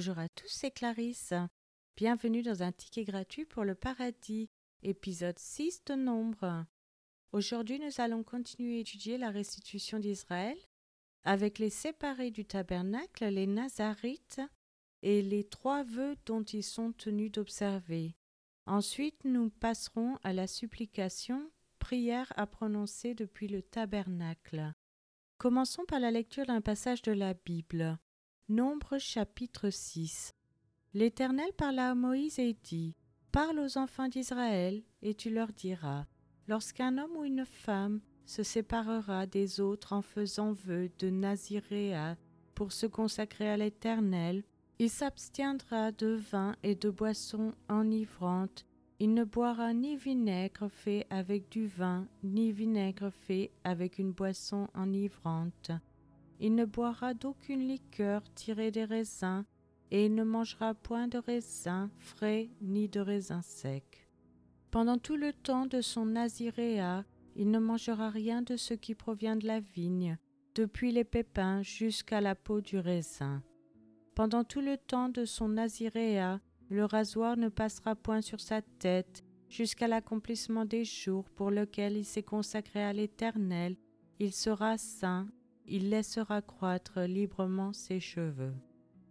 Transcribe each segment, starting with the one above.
Bonjour à tous, c'est Clarisse. Bienvenue dans un ticket gratuit pour le paradis, épisode 6 de Nombre. Aujourd'hui, nous allons continuer à étudier la restitution d'Israël avec les séparés du tabernacle, les Nazarites et les trois vœux dont ils sont tenus d'observer. Ensuite, nous passerons à la supplication, prière à prononcer depuis le tabernacle. Commençons par la lecture d'un passage de la Bible. Nombre chapitre 6. L'Éternel parla à Moïse et dit Parle aux enfants d'Israël, et tu leur diras Lorsqu'un homme ou une femme se séparera des autres en faisant vœu de Naziréa pour se consacrer à l'Éternel, il s'abstiendra de vin et de boissons enivrantes il ne boira ni vinaigre fait avec du vin, ni vinaigre fait avec une boisson enivrante. Il ne boira d'aucune liqueur tirée des raisins, et il ne mangera point de raisins frais ni de raisins secs. Pendant tout le temps de son naziréa, il ne mangera rien de ce qui provient de la vigne, depuis les pépins jusqu'à la peau du raisin. Pendant tout le temps de son naziréa, le rasoir ne passera point sur sa tête jusqu'à l'accomplissement des jours pour lesquels il s'est consacré à l'Éternel, il sera saint, il laissera croître librement ses cheveux.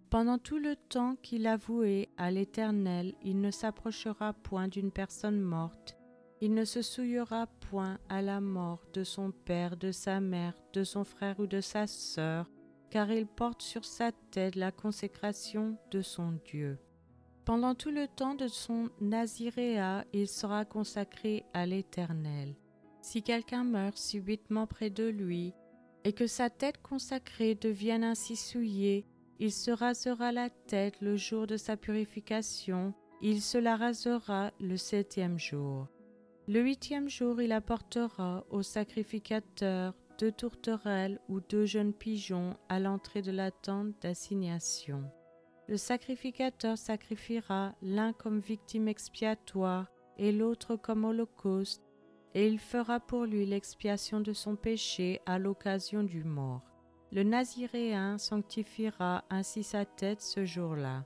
Pendant tout le temps qu'il a voué à l'Éternel, il ne s'approchera point d'une personne morte, il ne se souillera point à la mort de son père, de sa mère, de son frère ou de sa sœur, car il porte sur sa tête la consécration de son Dieu. Pendant tout le temps de son naziréa, il sera consacré à l'Éternel. Si quelqu'un meurt subitement près de lui, et que sa tête consacrée devienne ainsi souillée, il se rasera la tête le jour de sa purification, il se la rasera le septième jour. Le huitième jour, il apportera au sacrificateur deux tourterelles ou deux jeunes pigeons à l'entrée de la tente d'assignation le sacrificateur sacrifiera l'un comme victime expiatoire et l'autre comme holocauste, et il fera pour lui l'expiation de son péché à l'occasion du mort. Le Naziréen sanctifiera ainsi sa tête ce jour-là.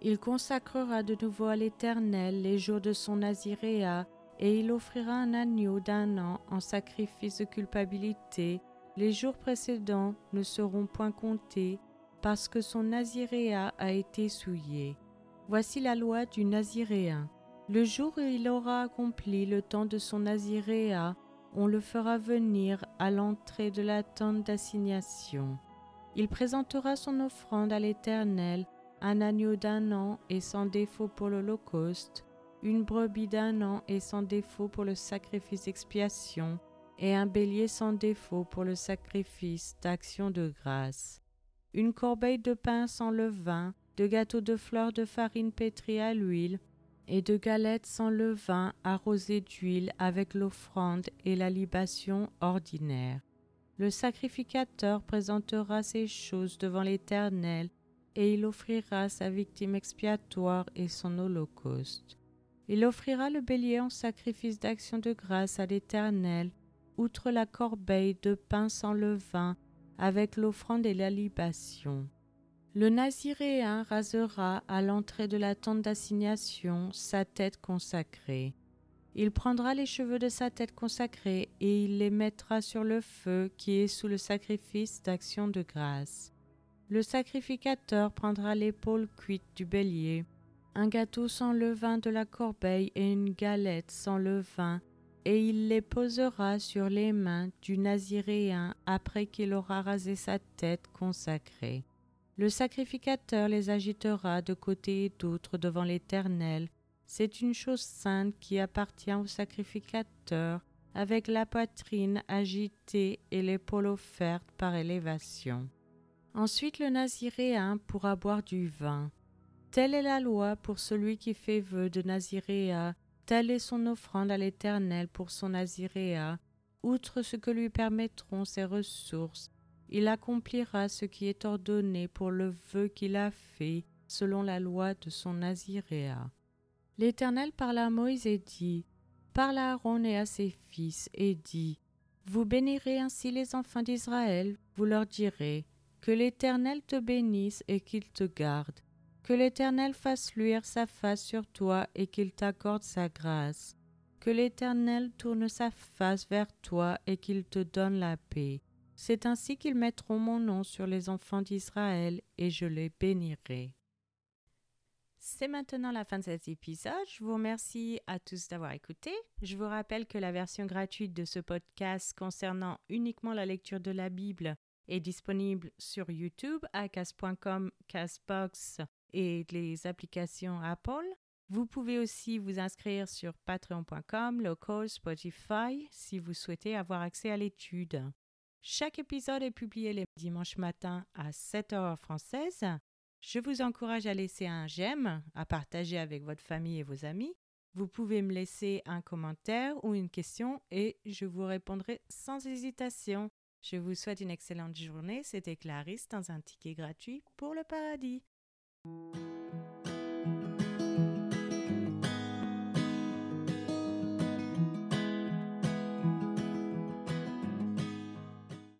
Il consacrera de nouveau à l'Éternel les jours de son Naziréa, et il offrira un agneau d'un an en sacrifice de culpabilité. Les jours précédents ne seront point comptés, parce que son naziréa a été souillé. Voici la loi du naziréen. Le jour où il aura accompli le temps de son naziréa, on le fera venir à l'entrée de la tente d'assignation. Il présentera son offrande à l'Éternel, un agneau d'un an et sans défaut pour l'Holocauste, une brebis d'un an et sans défaut pour le sacrifice d'expiation, et un bélier sans défaut pour le sacrifice d'action de grâce une corbeille de pain sans levain, de gâteaux de fleurs de farine pétrie à l'huile, et de galettes sans levain arrosées d'huile avec l'offrande et la libation ordinaire. Le sacrificateur présentera ces choses devant l'Éternel, et il offrira sa victime expiatoire et son holocauste. Il offrira le bélier en sacrifice d'action de grâce à l'Éternel, outre la corbeille de pain sans levain avec l'offrande et la libation. Le Naziréen rasera à l'entrée de la tente d'assignation sa tête consacrée. Il prendra les cheveux de sa tête consacrée et il les mettra sur le feu qui est sous le sacrifice d'action de grâce. Le sacrificateur prendra l'épaule cuite du bélier, un gâteau sans levain de la corbeille et une galette sans levain et il les posera sur les mains du Naziréen après qu'il aura rasé sa tête consacrée. Le sacrificateur les agitera de côté et d'autre devant l'Éternel. C'est une chose sainte qui appartient au sacrificateur, avec la poitrine agitée et l'épaule offerte par élévation. Ensuite le Naziréen pourra boire du vin. Telle est la loi pour celui qui fait vœu de Naziréa Telle est son offrande à l'Éternel pour son Naziréa, outre ce que lui permettront ses ressources. Il accomplira ce qui est ordonné pour le vœu qu'il a fait, selon la loi de son Naziréa. L'Éternel parla à Moïse et dit Parle à Aaron et à ses fils, et dit Vous bénirez ainsi les enfants d'Israël, vous leur direz Que l'Éternel te bénisse et qu'il te garde Que l'Éternel fasse luire sa face sur toi et qu'il t'accorde sa grâce. Que l'Éternel tourne sa face vers toi et qu'il te donne la paix. C'est ainsi qu'ils mettront mon nom sur les enfants d'Israël et je les bénirai. C'est maintenant la fin de cet épisode. Je vous remercie à tous d'avoir écouté. Je vous rappelle que la version gratuite de ce podcast concernant uniquement la lecture de la Bible est disponible sur YouTube à cas.com, Casbox et les applications Apple. Vous pouvez aussi vous inscrire sur patreon.com, local, Spotify si vous souhaitez avoir accès à l'étude. Chaque épisode est publié les dimanches matins à 7h française. Je vous encourage à laisser un j'aime, à partager avec votre famille et vos amis. Vous pouvez me laisser un commentaire ou une question et je vous répondrai sans hésitation. Je vous souhaite une excellente journée. C'était Clarisse dans un ticket gratuit pour le paradis.